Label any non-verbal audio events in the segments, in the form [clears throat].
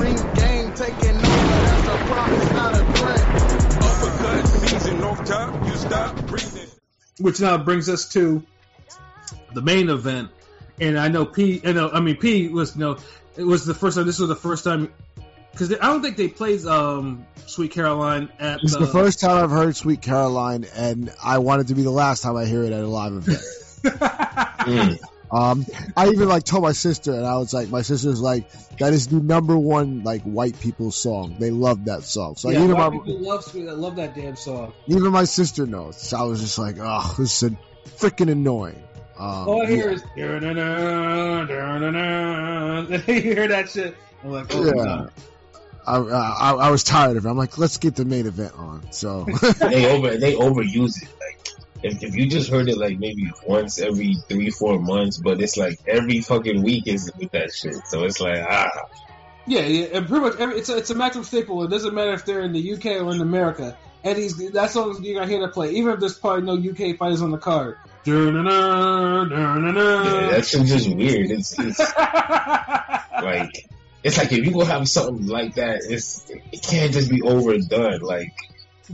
ring game taking over. That's a promise, not a threat. Uppercut, knees and off top, you stop breathing. which now brings us to the main event. And I know P, you know, I mean P was, you know, it was the first time. This was the first time because I don't think they played um, Sweet Caroline at It's the first time I've heard Sweet Caroline, and I want it to be the last time I hear it at a live event. [laughs] Mm. Um, I even like told my sister, and I was like, my sister's like, that is the number one like white people song. They love that song. So yeah, even white my people love Sweet. I love that damn song. even my sister knows. So I was just like, oh, this is freaking annoying. Um, All I hear yeah. is "Da-da-da, da-da-da." [laughs] you hear that shit. I'm like, oh Yeah. I, I I was tired of it. I'm like, let's get the main event on. So they [laughs] over they overuse it. Like if, if you just heard it like maybe once every three four months, but it's like every fucking week is with that shit. So it's like ah, Yeah, yeah, and pretty much every, it's a, it's a maximum staple. It doesn't matter if they're in the UK or in America. Eddie's that song you're gonna hear to play, even if there's probably no UK fighters on the card. Da-na-na, da-na-na. yeah, that shit's just weird. It's, it's [laughs] like it's like if you gonna have something like that, it's it can't just be overdone. Like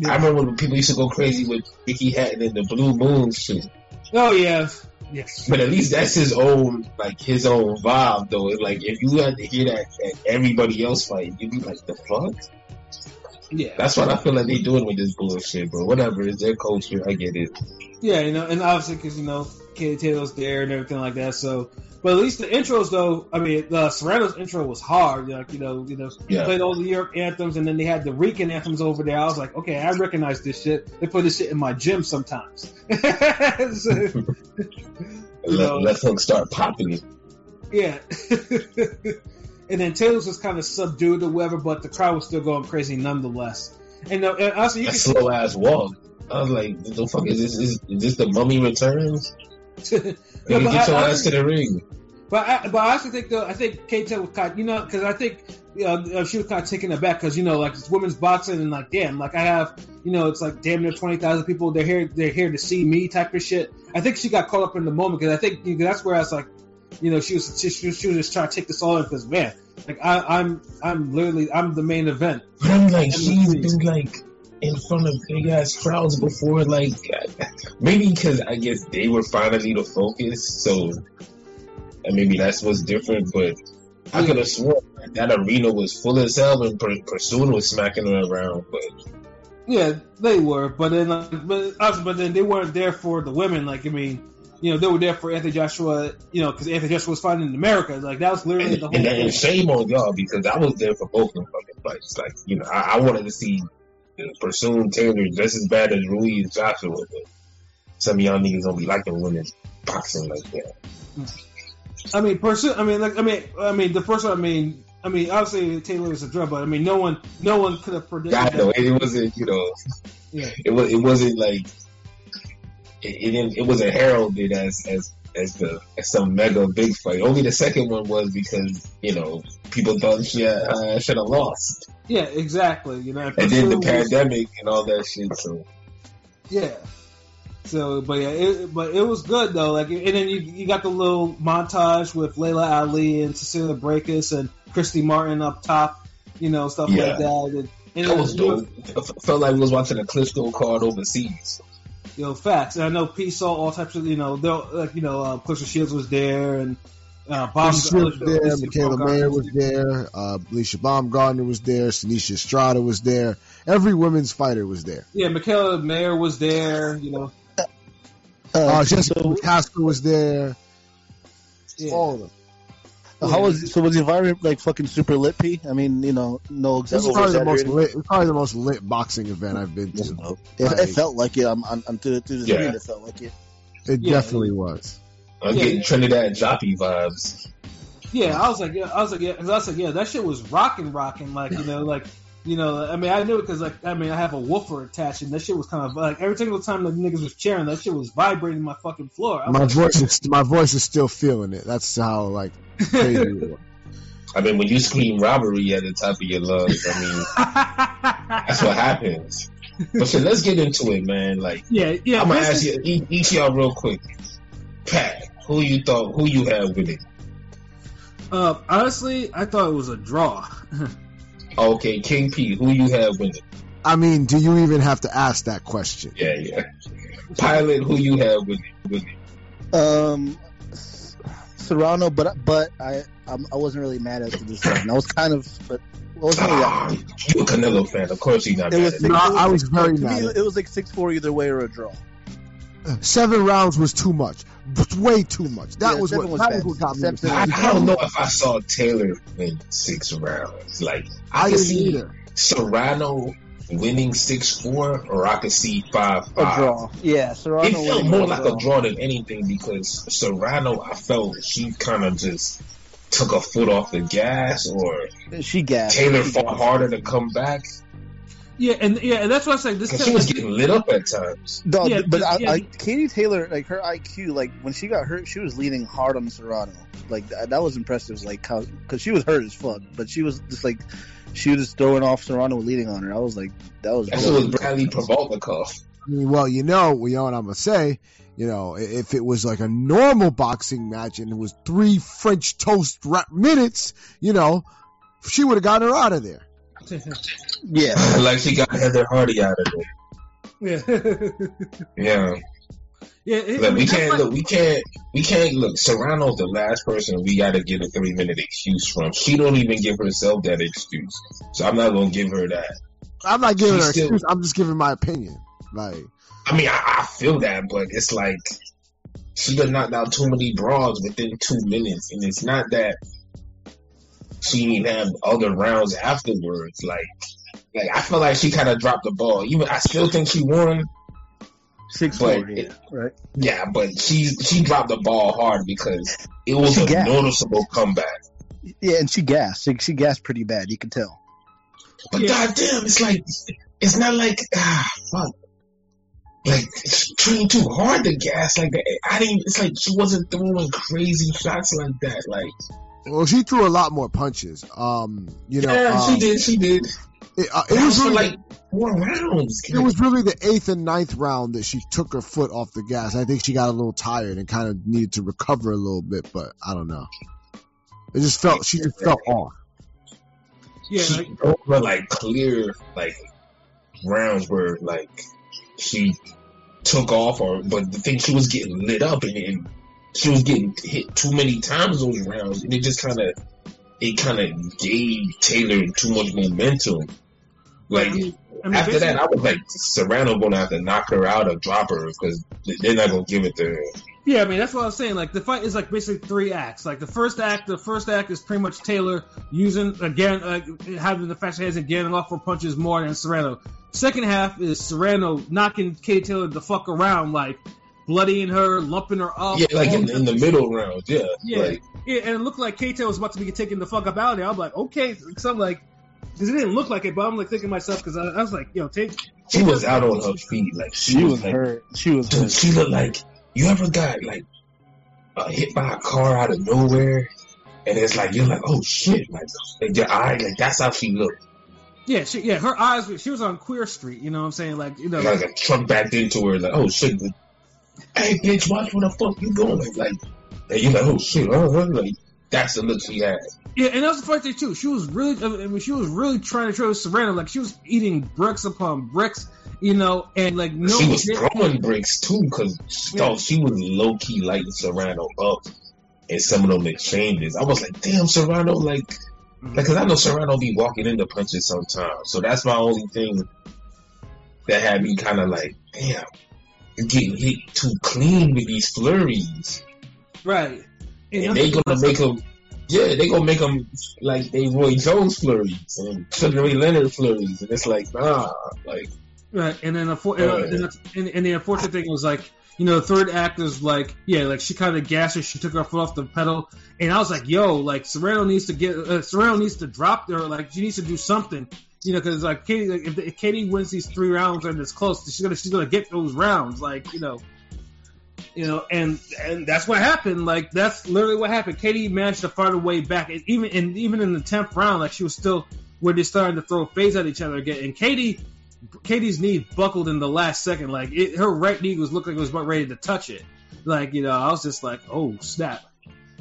I remember when people used to go crazy with Ricky Hatton and the Blue Moon shit. oh yeah, yes. But at least that's his own, like his own vibe, though. Like if you had to hear that at everybody else fight, you'd be like, "The fuck." Yeah, That's what I feel like they doing with this bullshit, but whatever, it's their culture. I get it. yeah, you know, and obviously because you know Katie Taylor's there and everything like that. So, but at least the intros though, I mean, the Serrano's intro was hard. Like you know, you know, Yeah. played all the Europe anthems, and then they had the Rican anthems over there. I was like, okay, I recognize this shit. They put this shit in my gym sometimes. [laughs] So, [laughs] Let, let Hook start popping it. Yeah. [laughs] and then Taylor's was kind of subdued or whatever, but the crowd was still going crazy nonetheless. And, uh, and also, you can slow ass walk. I was like, the fuck is this? Is, is this the Mummy Returns?" [laughs] Yeah, Nigga, but get your I- ass to the ring. But I, but I actually think though I think Kate was kind you know because I think you know, she was kind of taking it back because you know like it's women's boxing and like damn like I have you know it's like damn near twenty thousand people they're here they're here to see me type of shit. I think she got caught up in the moment because I think you know, that's where I was like you know she was she, she was she was just trying to take this all in because man like I, I'm I'm literally I'm the main event. But I'm like, And she's been like in front of big ass crowds before. Like, maybe because I guess they were finally the focus, so and maybe that's what's different. But I could have sworn that arena was full as hell and Pursuit was smacking her around. But Yeah, they were, but then, like, but but then they weren't there for the women. Like, I mean, you know, they were there for Anthony Joshua. You know, because Anthony Joshua was fighting in America. Like, that was literally and, the whole. and, thing. and shame on y'all because I was there for both of them fucking fights. Like, you know, I, I wanted to see Pursuit Taylor just as bad as Ruiz Joshua. But some of y'all niggas don't be liking women boxing like that. I mean, person. I mean, like, I mean, I mean, the first one. I mean, I mean, obviously Taylor is a drug, but I mean, no one, no one could have predicted. I know that. it wasn't, you know, Yeah. it was it wasn't like it, it didn't it wasn't heralded as as as the as some mega big fight. Only the second one was because you know people thought she uh, should have lost, Yeah, exactly. You know, and then the was- pandemic and all that shit. So Yeah. So, but yeah, it, but it was good though. Like, and then you you got the little montage with Laila Ali and Cecilia Brækhus and Christy Martin up top, you know, stuff Yeah. like that. And, and that it was dope. Felt like we was watching a Klitschko card overseas. You know, facts. And I know P saw all types of, you know, like you know, uh, Claressa Shields was there and uh, Bob Alicia was there, Mikaela Mayer was there, uh, Alycia Baumgardner was there, Seniesa Estrada was there. Every women's fighter was there. Yeah, Mikaela Mayer was there. You know, Uh, Jessica McCaskill was there. yeah. All of them. How was so? Was the environment like fucking super lit? P. I mean, you know, no This is exactly. probably the most lit, probably the most lit boxing event I've been to. It, Like- it felt like it. I'm, I'm, I'm through, through the Yeah. It felt like it. It Yeah. definitely was. I'm Yeah. getting Trinidad Joppy vibes. Yeah, I was like, yeah, I was like, yeah, 'cause I was like, yeah, that shit was rocking, rocking, like you know, like you know, I mean, I knew it because like, I mean, I have a woofer attached, and that shit was kind of like every single time the niggas was cheering, that shit was vibrating my fucking floor. I was My like, voice is my voice is still feeling it. That's how like crazy it was. [laughs] I mean, when you scream robbery at the top of your lungs, I mean, that's what happens. But shit, let's get into it, man. Like, yeah, yeah. I'm gonna ask is- you each, each y'all real quick. Pat, who you thought who you had with it? Uh, honestly, I thought it was a draw. [laughs] Okay, King P, who you have winning? I mean, do you even have to ask that question? Yeah, yeah. Pilot, who you have winning? winning? Um, Serrano, but but I I'm, I wasn't really mad at the decision. I was kind of, but I wasn't really. Ah, you a Canelo fan? Of course, he's not It mad was at six, No, it. I was very mad. It was like six four either way or a draw. Mm. Seven rounds was too much. Way too much. That Yeah, was what, was that was what got me. I. I don't know if I saw Taylor win six rounds. Like I, I could see either. Serrano winning six four, or I could see five A draw. Yeah, Serrano. It felt more was like a draw than anything because Serrano, I felt she kind of just took a foot off the gas, or She gassed. Taylor She fought gassed. harder to come back yeah, and yeah, and that's what I said. This she was getting lit up at times. No, Yeah, but I, yeah. I, Katie Taylor, like her IQ, like when she got hurt, she was leaning hard on Serrano. Like that, that was impressive. Like because she was hurt as fuck, but she was just like, she was just throwing off Serrano leading on her. I was like, that was. That's what was Bradley Provodnikov. I mean, well, you know, you know what I'm gonna say. You know, if it was like a normal boxing match and it was three French toast minutes, you know, she would have gotten her out of there. Yeah. like she got Heather Hardy out of there. yeah, Yeah. yeah. it- I Look, mean, we can't like- look. We can't. We can't look. Serrano's the last person we got to get a three minute excuse from. She don't even give herself that excuse, so I'm not gonna give her that. I'm not giving She's her still- excuse. I'm just giving my opinion. Like, I mean, I, I feel that, but it's like she done knocked out too many brawls within two minutes, and it's not that she didn't have other rounds afterwards. Like, like I feel like she kind of dropped the ball. Even I still think she won. Six But four, yeah, right? Yeah, but she she dropped the ball hard because it was She a gassed. noticeable comeback. Yeah, and she gassed. Like, she gassed pretty bad. You can tell. But Yeah. goddamn, it's like it's not like ah fuck. Like she trained too hard to gas like that. I didn't. It's like she wasn't throwing crazy shots like that. Like well, she threw a lot more punches. Um, you know, yeah, um, she did. She did. It, uh, it was really, like four rounds. it was really the eighth and ninth round that she took her foot off the gas. I think she got a little tired and kind of needed to recover a little bit, but I don't know. It just felt she just felt off. yeah, she, like, were like clear like rounds where like she took off or but the thing she was getting lit up and, and she was getting hit too many times those rounds and it just kind of it kind of gave Taylor too much momentum. Like I mean, after that, I was like Serrano gonna have to knock her out or drop her because they're not gonna give it to her. Yeah, I mean that's what I was saying. Like the fight is like basically three acts. Like the first act, the first act is pretty much Taylor using again, uh, having the fact she hasn't getting off punches more than Serrano. Second half is Serrano knocking Katie Taylor the fuck around, like bloodying her, lumping her up. Yeah, like in, in the middle round. Yeah, Yeah. like Yeah, and it looked like Katie Taylor was about to be taken the fuck up out of there. I'm like, okay, so I'm like, because it didn't look like it, but I'm like thinking myself because I, I was like, yo, take. she was out on her feet. Like she, She was, was like, hurt. She was Dude, hurt. she looked like you ever got like uh, hit by a car out of nowhere, and it's like you're like, oh shit, like, like your eye, like that's how she looked. Yeah, she, yeah, her eyes. She was on Queer Street. You know what I'm saying? Like, you know, Like a truck backed into her, like, oh shit, like, hey bitch, watch where the fuck you going, like, and you're like, oh shit, oh, like that's the look she had. Yeah, and that was the funny thing too. She was really, I mean, she was really trying to show Serrano like she was eating bricks upon bricks, you know, and like no, she was throwing bricks too, because she Yeah. thought she was low key lighting Serrano up in some of them exchanges. I was like, damn, Serrano, like, Mhm. because I know Serrano be walking into punches sometimes, so that's my only thing that had me kind of like, damn, getting hit too clean with these flurries, right, and they're gonna make them. Yeah, they gonna make them like they Roy Jones flurries and Sugar Leonard flurries, and it's like, nah, like right, and then the for- Yeah. and, and, and the unfortunate thing was like. You know, the third act is like, yeah, like she kind of gassed her. She took her foot off the pedal, and I was like, "Yo, like Serrano needs to get, uh, Serrano needs to drop her. Like she needs to do something, you know, because like Katie, like, if, if Katie wins these three rounds and it's close, she's gonna she's gonna get those rounds, like you know, you know, and and that's what happened. Like that's literally what happened. Katie managed to fight her way back, and even and even in the tenth round, like she was still where they started to throw phase at each other again. And Katie, Katie's knee buckled in the last second. Like it, her right knee was looking like it was about ready to touch it. Like you know, I was just like, oh snap.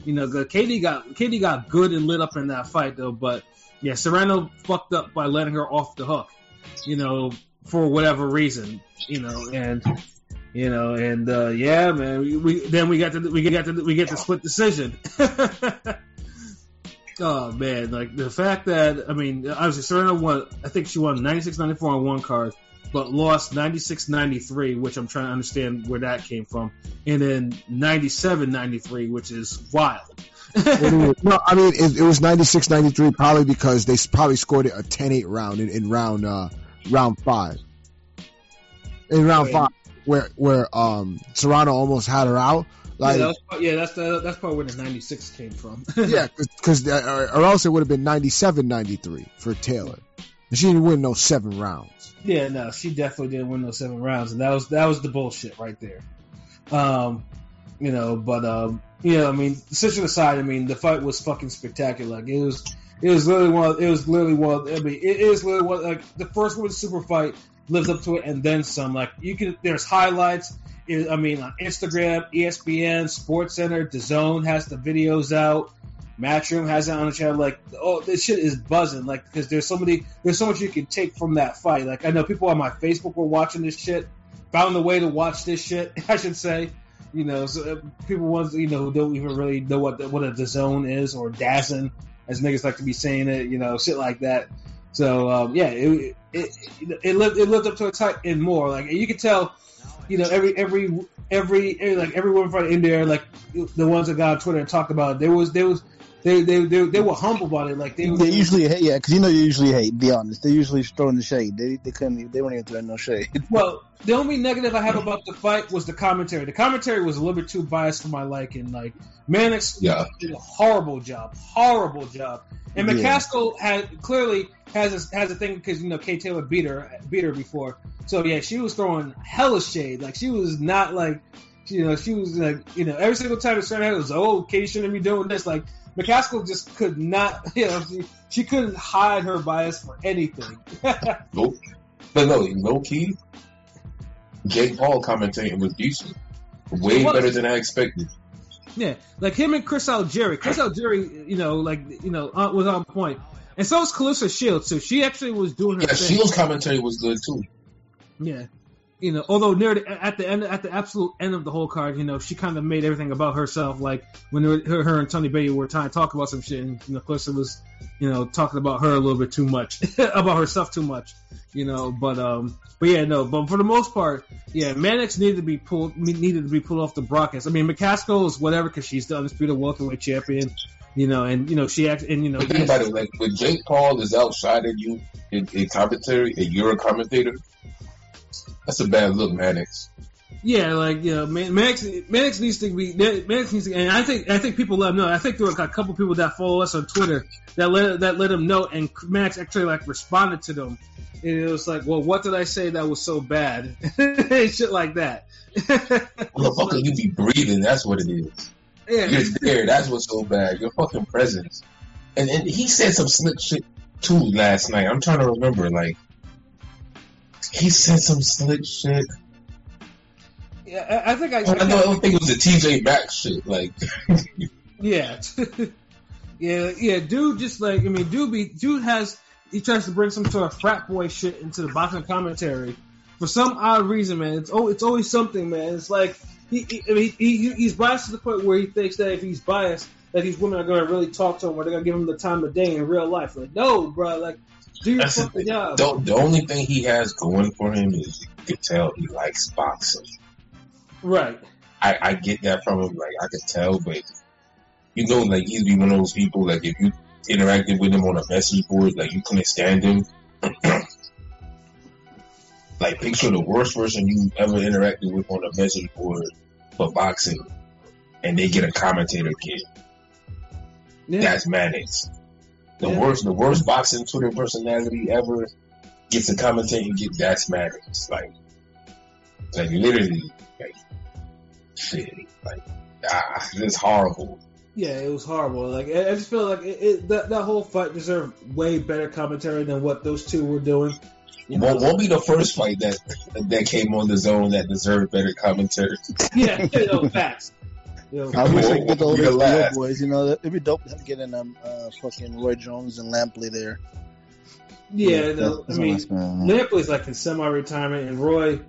You know, Katie got Katie got good and lit up in that fight though, but yeah, Serrano fucked up by letting her off the hook. You know, for whatever reason. You know, and you know, and uh, yeah, man, we, we then we got to we got to we get the split decision. [laughs] oh man, like the fact that I mean, obviously Serena won. I think she won 96-94 on one card, but lost 96-93, which I'm trying to understand where that came from, and then 97-93, which is wild. No, I mean it, it was 96-93 probably because they probably scored it a 10-8 round in, in round uh round five. In round five, where where um Serrano almost had her out, like yeah, that's, yeah, that's the that's probably where the 96 came from. [laughs] yeah, because or, or else it would have been 97-93 for Taylor. She didn't win no seven rounds. Yeah, no, she definitely didn't win those seven rounds, and that was that was the bullshit right there. Um, you know, but um, yeah, I mean, decision aside, I mean, the fight was fucking spectacular. Like it was, it was literally one. Of, it was literally one. Of, I mean, it is literally one. Like the first women's super fight lives up to it, and then some. Like you can, there's highlights. It- I mean, on Instagram, ESPN, Sports Center, DAZN has the videos out. Matchroom has it on the channel. Like, oh, this shit is buzzing. Like, because there's so many, there's so much you can take from that fight. Like, I know people on my Facebook were watching this shit, found a way to watch this shit. [laughs] I should say, you know, so uh, people ones you know don't even really know what the, what a zone is or Dazen, as niggas like to be saying it. You know, shit like that. So um, yeah, it it it lived it lived up to its hype and more. Like you could tell, you know, every every every every- like every woman fighter in there, like the ones that got on Twitter and talked about it, there was there was they they they, they were humble about it. Like they, They usually hate, yeah, because you know you usually hate. Be honest, they usually throwing the shade. They they couldn't, they weren't even throwing no shade. [laughs] Well, the only negative I have about the fight was the commentary. The commentary was a little bit too biased for my liking. Like Mannix Yeah. did a horrible job, horrible job. And Yeah. McCaskill had clearly has a, has a thing because you know Kay Taylor beat her beat her before. So yeah, she was throwing hella shade. Like she was not like you know she was like you know every single time it started out it was oh Katie shouldn't be doing this. Like McCaskill just could not [laughs] you know she, she couldn't hide her bias for anything. [laughs] Nope. But no, low key, Jake Paul commentating was decent. Way better than I expected. Yeah, like him and Chris Algieri. Chris Algieri, you know, like you know, uh, was on point, and so was Claressa Shields too. She actually was doing her Yeah, thing. Shields commentary was good too. Yeah, you know, although near the, at the end, at the absolute end of the whole card, you know, she kind of made everything about herself. Like when her, her, and Tony Bailey were trying to talk about some shit, and you know, Claressa was, you know, talking about her a little bit too much, [laughs] about herself too much, you know. But um, but yeah, no. But for the most part, yeah, Mannix needed to be pulled, needed to be pulled off the broadcast. I mean, McCaskill is whatever because she's the undisputed welterweight champion. You know, and you know she act, and you know, But like when Jake Paul is outshining you in, in commentary and you're a commentator, that's a bad look, Mannix. Yeah, like you know, Mannix, Mannix needs to be Mannix needs to, and I think I think people let him know. I think there were a couple people that follow us on Twitter that let that let him know, and Mannix actually like responded to them. And it was like, well, what did I say that was so bad? [laughs] Shit like that. [laughs] Motherfucker, you be breathing. That's what it is. yeah, You're there. That's what's so bad. Your fucking presence. And and he said some slick shit too last night. I'm trying to remember. Like he said some slick shit. yeah. I I think I, I, know, I don't think it was the TJ back shit. Like [laughs] Yeah. [laughs] yeah, yeah, dude just like I mean dude be dude has he tries to bring some sort of frat boy shit into the boxing commentary. For some odd reason, man. It's oh it's always something, man. It's like he, he, I mean, he, he he's biased to the point where he thinks that if he's biased, that these women are gonna really talk to him or they're gonna give him the time of day in real life. Like, no, bro, like do your the fucking job. the, the only thing he has going for him is you can tell he likes boxing. Right. I, I get that from him. Like I could tell, but you know, like he'd be one of those people. Like if you interacted with him on a message board, like you couldn't stand him. [clears throat] like picture the worst person you ever interacted with on a message board for boxing, and they get a commentator kid. Yeah. That's Mannix. The Yeah. worst, the worst boxing Twitter personality ever gets a commentator kid. That's Mannix. Like, like literally, like shit. Like, ah, it's horrible. Yeah, it was horrible. Like I I just feel like it, it, that that whole fight deserved way better commentary than what those two were doing. You know? Won't, won't be the first fight that that came on the zone that deserved better commentary. yeah, you know, facts. You I wish I could get the old Real HBO boys. You know, it'd be dope getting um uh fucking Roy Jones and Lampley there. yeah, no, I that's mean, what's. Lampley's like in semi-retirement, and Roy,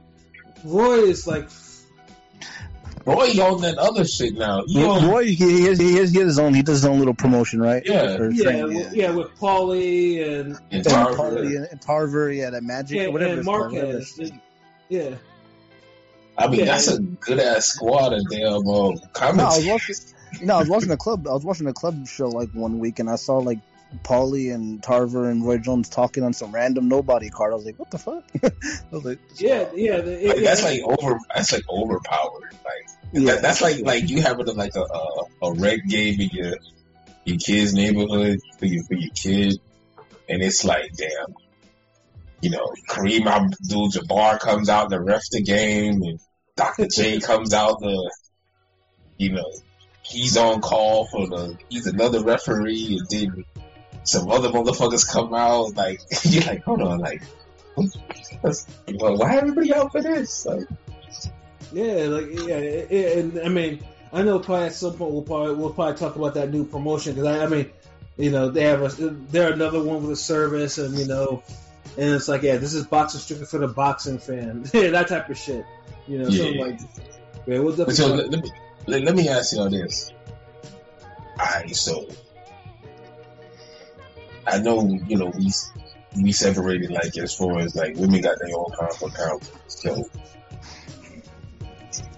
Roy is like, Roy on that other shit now. He on- Roy, he, he, has, he, has, he has his own. He does his own little promotion, right? Yeah. Or yeah, thing, with, yeah, with Paulie and in And Tarver. Tarver, yeah, and Tarver, yeah, that Magic, yeah, whatever and it's called, Marquez. it's- Yeah, I mean, Yeah. that's a good ass squad of damn um, No, I was comments. watching. You know, I was watching a club. I was watching a club show like one week, and I saw like Paulie and Tarver and Roy Jones talking on some random nobody card. I was like, "What the fuck?" [laughs] I was like, yeah, yeah. the- Like, yeah, that's like over. That's like overpowered. Like yeah, that, that's like like you having a, like a a, a rec game in your your kid's neighborhood for your for your kid, and it's like damn, you know, Kareem Abdul-Jabbar comes out to ref the game, and Dr. J comes out to, you know, he's on call for the he's another referee, and then some other motherfuckers come out. Like [laughs] you're like, hold on, like. Why everybody out for this? Like, Yeah, like yeah, yeah, and I mean, I know probably at some point we'll probably we'll probably talk about that new promotion because I, I mean, you know, they have a they're another one with a service, and you know, and it's like yeah, this is boxing strictly for the boxing fan, [laughs] yeah, that type of shit, you know, something Yeah. like yeah, But definitely so let, let me let, let me ask y'all this. Alright, so I know you know we we separated like as far as like women got their own pound for pound. So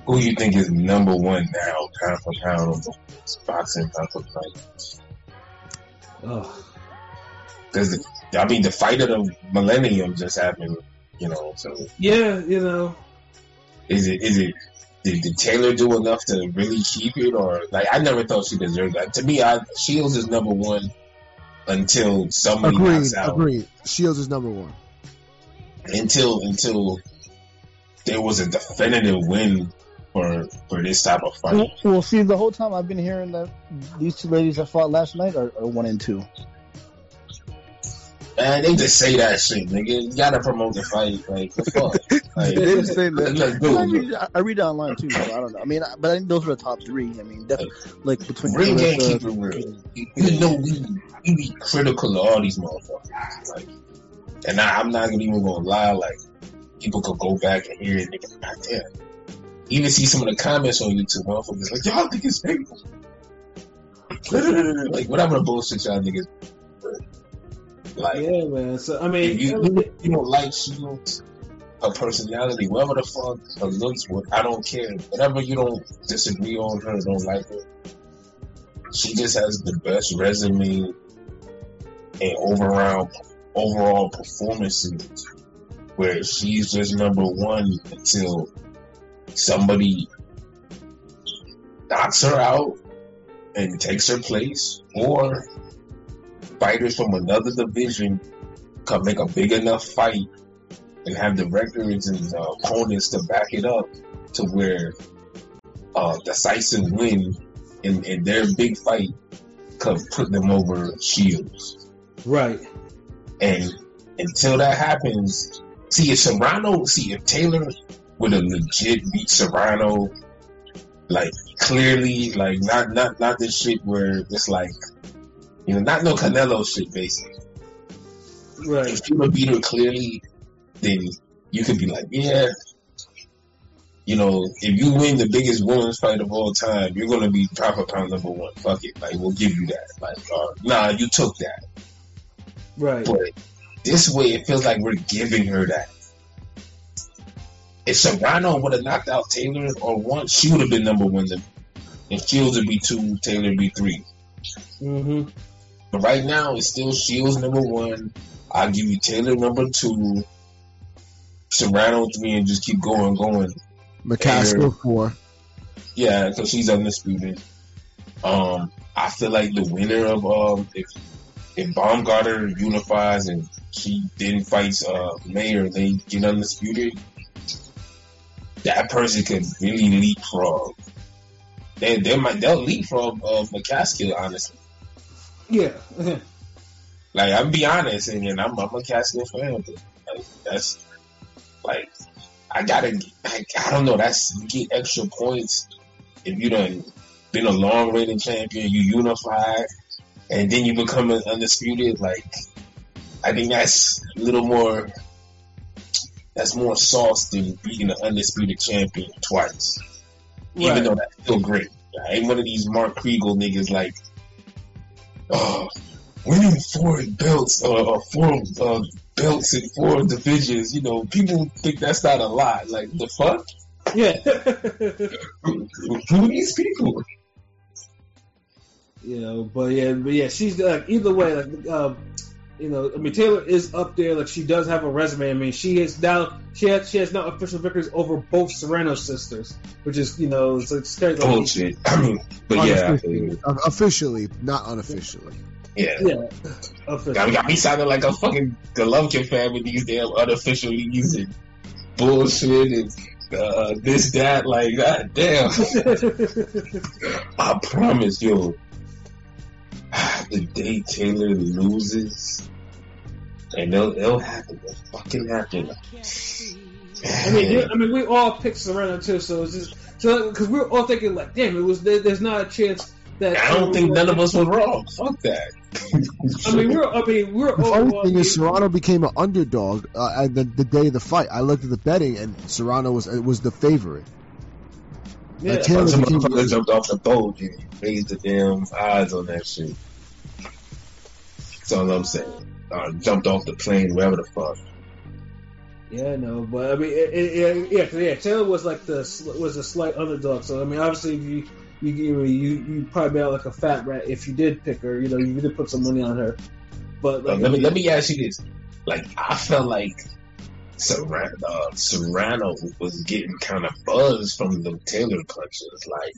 who you think is number one now, pound for pound of boxing pound for pound? oh, Because I mean the fight of the millennium just happened, you know. So yeah, you know, is it is it did, did Taylor do enough to really keep it, or like I never thought she deserved that. To me, I Shields is number one until somebody Agreed. knocks out. Agreed. Shields is number one. Until until there was a definitive win for for this type of fight. Well, well, see, the whole time I've been hearing that these two ladies that fought last night are, are one and two. Man, they just say that shit, nigga. You gotta promote the fight, like the fuck. [laughs] Like, They just say that. like, I, read, I read it online too, so I don't know. I mean, I- but I think those are the top three. I mean, definitely like between Ring game keep it real. You, know we we be critical of all these motherfuckers. Like, and I, I'm not even gonna lie. Like, people could go back and hear it. Nigga, goddamn. Even see some of the comments on YouTube, motherfuckers like y'all think it's painful. [laughs] like whatever the bullshit y'all niggas. Like yeah, man. So I mean, you, you don't like Shields, her personality, whatever the fuck her looks, what I don't care. Whatever you don't disagree on her, don't like her. She just has the best resume and overall overall performances where she's just number one until somebody knocks her out and takes her place or fighters from another division can make a big enough fight and have the records and uh, opponents to back it up to where uh, decisive win in, in their big fight could put them over Shields. right? And until that happens, see if Serrano, see if Taylor would have legit beat Serrano, like clearly, like not not not this shit where it's like, you know, not no Canelo shit basically. Right. If you would beat her clearly, then you could be like, yeah. You know, if you win the biggest women's fight of all time, you're gonna be proper pound number one. Fuck it, like we'll give you that. Like, uh, nah, you took that. Right. But this way, it feels like we're giving her that. If Serrano would have knocked out Taylor or one, she would have been number one. And Shields would be two, Taylor would be three. Mm-hmm. But right now, it's still Shields number one. I'll give you Taylor number two, Serrano three, and just keep going, going. McCaskill four. Yeah, because she's undisputed. Um, I feel like the winner of um, if if Baumgardner unifies and she then fights uh Mayer, they get undisputed. That person could really leapfrog. They they might they'll leapfrog uh, McCaskill honestly. Yeah. [laughs] Like I'm be honest, and, and I'm, I'm a Caskill fan. Like that's like I gotta. Like, I don't know. That's you get extra points if you done been a long reigning champion, you unify, and then you become an undisputed. Like, I think that's a little more. That's more sauce than beating an undisputed champion twice. Even though that's still great. I ain't one of these Mark Kriegel niggas like, oh, [sighs] winning four belts or, or four uh, belts in four divisions. You know, people think that's not a lot. Like the fuck? Yeah. [laughs] Who, these people? you know, but yeah, but yeah, she's like either way, like um, you know, I mean Taylor is up there. Like she does have a resume. I mean, she is now she has she has now official victories over both Serrano sisters, which is you know it's like scary. Like, Bullshit. I mean, but yeah, I feel Unofficially, you. uh, officially, not unofficially. yeah. yeah, official. Got, got me sounding like a fucking Golovkin fan with these damn unofficial leagues and bullshit and uh, this that. Like, god damn. [laughs] I promise, yo. The day Taylor loses, and it'll, it'll happen. It'll fucking happen. I mean, yeah, I mean, we all picked Serrano too, so it's just so because we're all thinking like, damn, it was there, there's not a chance that I don't think none of us was wrong. Fuck that. I mean, we're I mean we're The all. funny I thing mean, is, Serrano became an underdog uh, at the, the day of the fight. I looked at the betting, and Serrano was uh, was the favorite. yeah. Taylor Some became- motherfucker jumped off the boat and raised the damn eyes on that shit. That's all I'm saying. Uh, jumped off the plane, wherever the fuck. Yeah, no, but I mean, it, it, yeah, yeah. Taylor was like the was a slight underdog. So I mean, obviously, if you you you you, you probably made out like a fat rat if you did pick her. You know, you did put some money on her. But like, let me let me ask you this: like, I felt like Serrano, uh, Serrano was getting kind of buzzed from the Taylor punches. Like,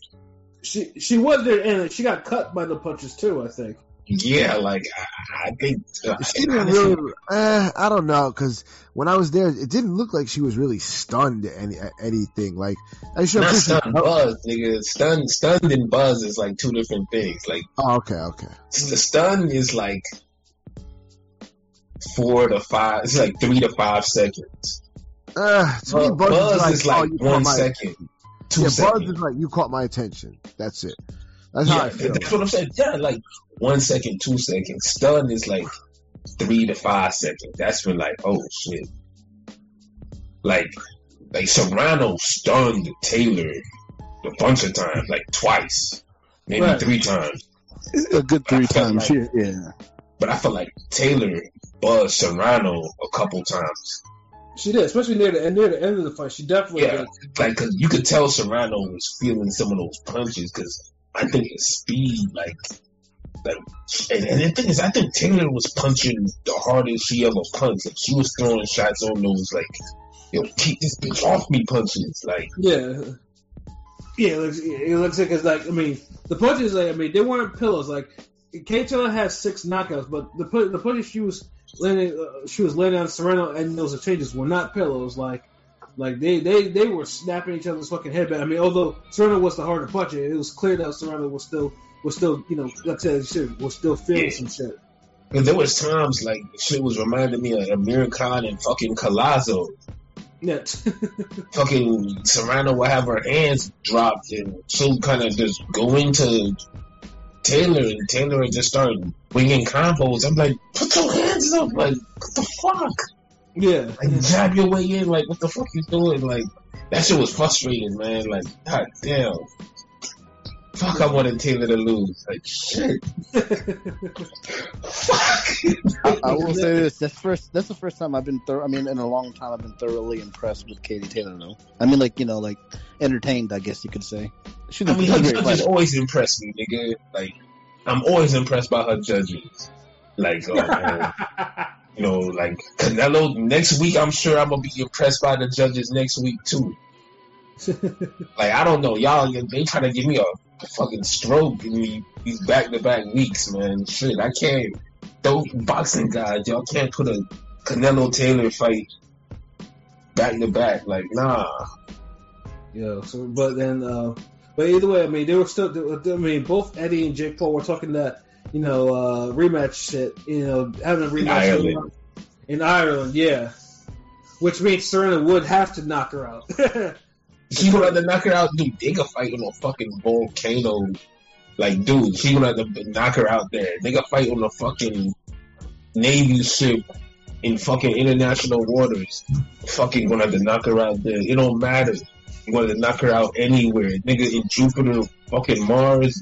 she she was there, and she got cut by the punches too. I think. Yeah, like I, I think uh, She didn't really. Eh, I don't know because when I was there, it didn't look like she was really stunned at, any, at anything. Like I should not stunned buzz, nigga. Stunned, stunned and buzz is like two different things. Like. Oh, okay, okay. The stun is like four to five. It's like three to five seconds. Uh, to me, Buzz, Buzz, is is like, like oh, one my two yeah, seconds. Buzz is like you caught my attention. That's it. That's how yeah, I feel. that's what I'm saying. Yeah, like one second, two seconds. Stun is like three to five seconds. That's when like, oh shit. Like, like Serrano stunned Taylor a bunch of times, like twice, maybe Right. three times. A good three times. like- Yeah, yeah. But I feel like Taylor buzzed Serrano a couple times. She did, especially near the near the end of the fight. She definitely Yeah, did. like cause you could tell Serrano was feeling some of those punches because I think his speed, like, like, and, and the thing is, I think Taylor was punching the hardest she ever punched. Like, she was throwing shots on those like, yo, keep this bitch off me punches. Like, Yeah. Yeah, it looks, it looks like it's like I mean the punches like I mean they weren't pillows like Kate Taylor has six knockouts but the the punches she was landing uh, she was landing on Serrano and those exchanges were not pillows like like they, they, they were snapping each other's fucking head back. I mean although Serrano was the harder puncher it was clear that Serrano was still was still you know like I said shit was still feeling Yeah. some shit. cause there was times like shit was reminding me of Amir Khan and fucking Collazo. Yeah. [laughs] Fucking Serrano would have her hands dropped and she'll kind of just go into Taylor and Taylor would just start winging combos. I'm like, put your hands up, like what the fuck? Yeah. Like jab your way in, like what the fuck you doing? Like that shit was frustrating, man. Like god damn. Fuck, I wanted Taylor to lose. Like shit. Fuck. I, I will say this: that's first. That's the first time I've been. Thor- I mean, in a long time, I've been thoroughly impressed with Katie Taylor. Though, I mean, like you know, like entertained. I guess you could say. She's a, I mean, her judges fighter. always impress me, nigga. Like I'm always impressed by her judges. Like, [laughs] uh, you know, like [clears throat] Canelo. Next week, I'm sure I'm gonna be impressed by the judges next week too. [laughs] Like I don't know, y'all. They trying to give me a fucking stroke in me these back to back weeks, man. Shit, I can't. Those boxing guys, y'all can't put a Canelo Taylor fight back to back. Like, nah. Yeah, so but then, uh, but either way, I mean, they were still. I mean, both Eddie and Jake Paul were talking that you know uh, rematch shit. You know, having a rematch Ireland. in Ireland, yeah. Which means Serena would have to knock her out. [laughs] She gonna have to knock her out, dude. They could fight on a fucking volcano. Like, dude, she gonna have to knock her out there. They could fight on a fucking navy ship in fucking international waters. Fucking gonna have to knock her out there. It don't matter. You gonna have to knock her out anywhere, nigga. In Jupiter, fucking Mars.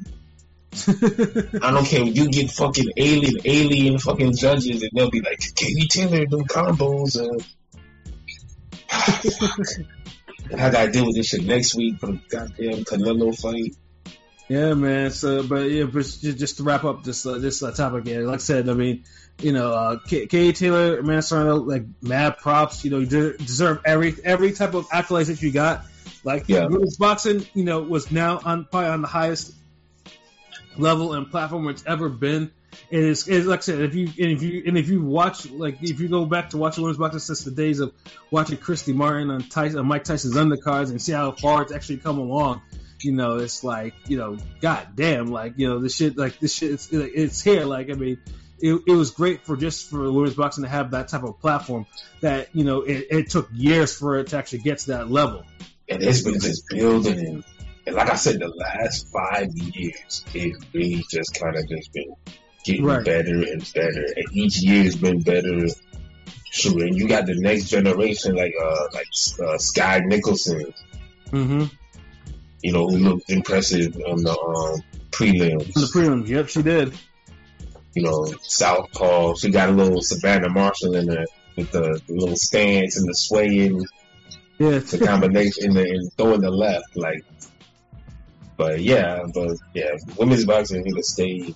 I don't care. If you get fucking alien, alien fucking judges, and they'll be like, Katie Taylor, them combos. Uh, [laughs] I gotta deal with this shit next week for the goddamn Canelo fight. Yeah, man. So, but yeah, but just, to wrap up this uh, this uh, topic, yeah, like I said, I mean, you know, uh, K- Katie Taylor, Amanda Serrano, like mad props. You know, you de- deserve every every type of accolades that you got. Like, Yeah. women's boxing, you know, was now on probably on the highest level and platform it's ever been. It is, it is like I said, if you and if you and if you watch like if you go back to watching women's boxing since the days of watching Christy Martin on Tyson, on Mike Tyson's undercards and see how far it's actually come along, you know, it's like you know, god damn, like you know, this shit, like this shit, it's, it's here. Like I mean, it, it was great for just for women's boxing to have that type of platform that you know it, it took years for it to actually get to that level. and it's been just building and, and like I said, the last five years, it really just kind of just been getting Right. better and better, and each year's been better. Sure, and you got the next generation like uh like uh, Skye Nicolson, Mm-hmm. you know, who looked impressive on the um, prelims. The prelims, yep, she did. You know, Southpaw. She got a little Savannah Marshall in there with the, the little stance and the swaying. Yeah, the combination and, the, and throwing the left, like. But yeah, but yeah, women's boxing need to stay.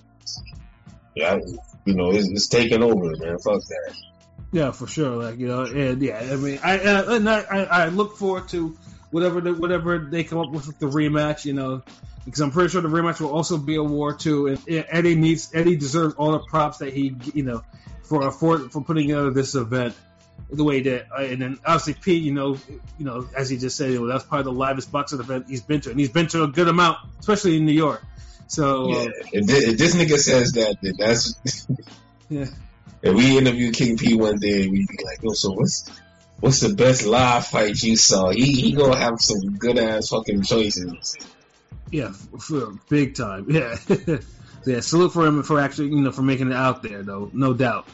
Yeah, you know, it's, it's taking over, man. Fuck that. Yeah, for sure. Like you know, and yeah, I mean, I uh, and I, I, look forward to whatever the, whatever they come up with with the rematch. You know, because I'm pretty sure the rematch will also be a war too. And yeah, Eddie needs Eddie deserves all the props that he you know for for for putting together this event the way that. Uh, and then obviously Pete, you know, you know, as he just said, you know, that's probably the livest boxing event he's been to, and he's been to a good amount, especially in New York. So Yeah, if, this, if this nigga says that, then that's. [laughs] Yeah. If we interview King P one day, we'd be like, yo, so what's what's the best live fight you saw? He he gonna have some good ass fucking choices. Yeah, for, big time. [laughs] Yeah. So, yeah, salute for him for actually, you know, for making it out there, though, no doubt.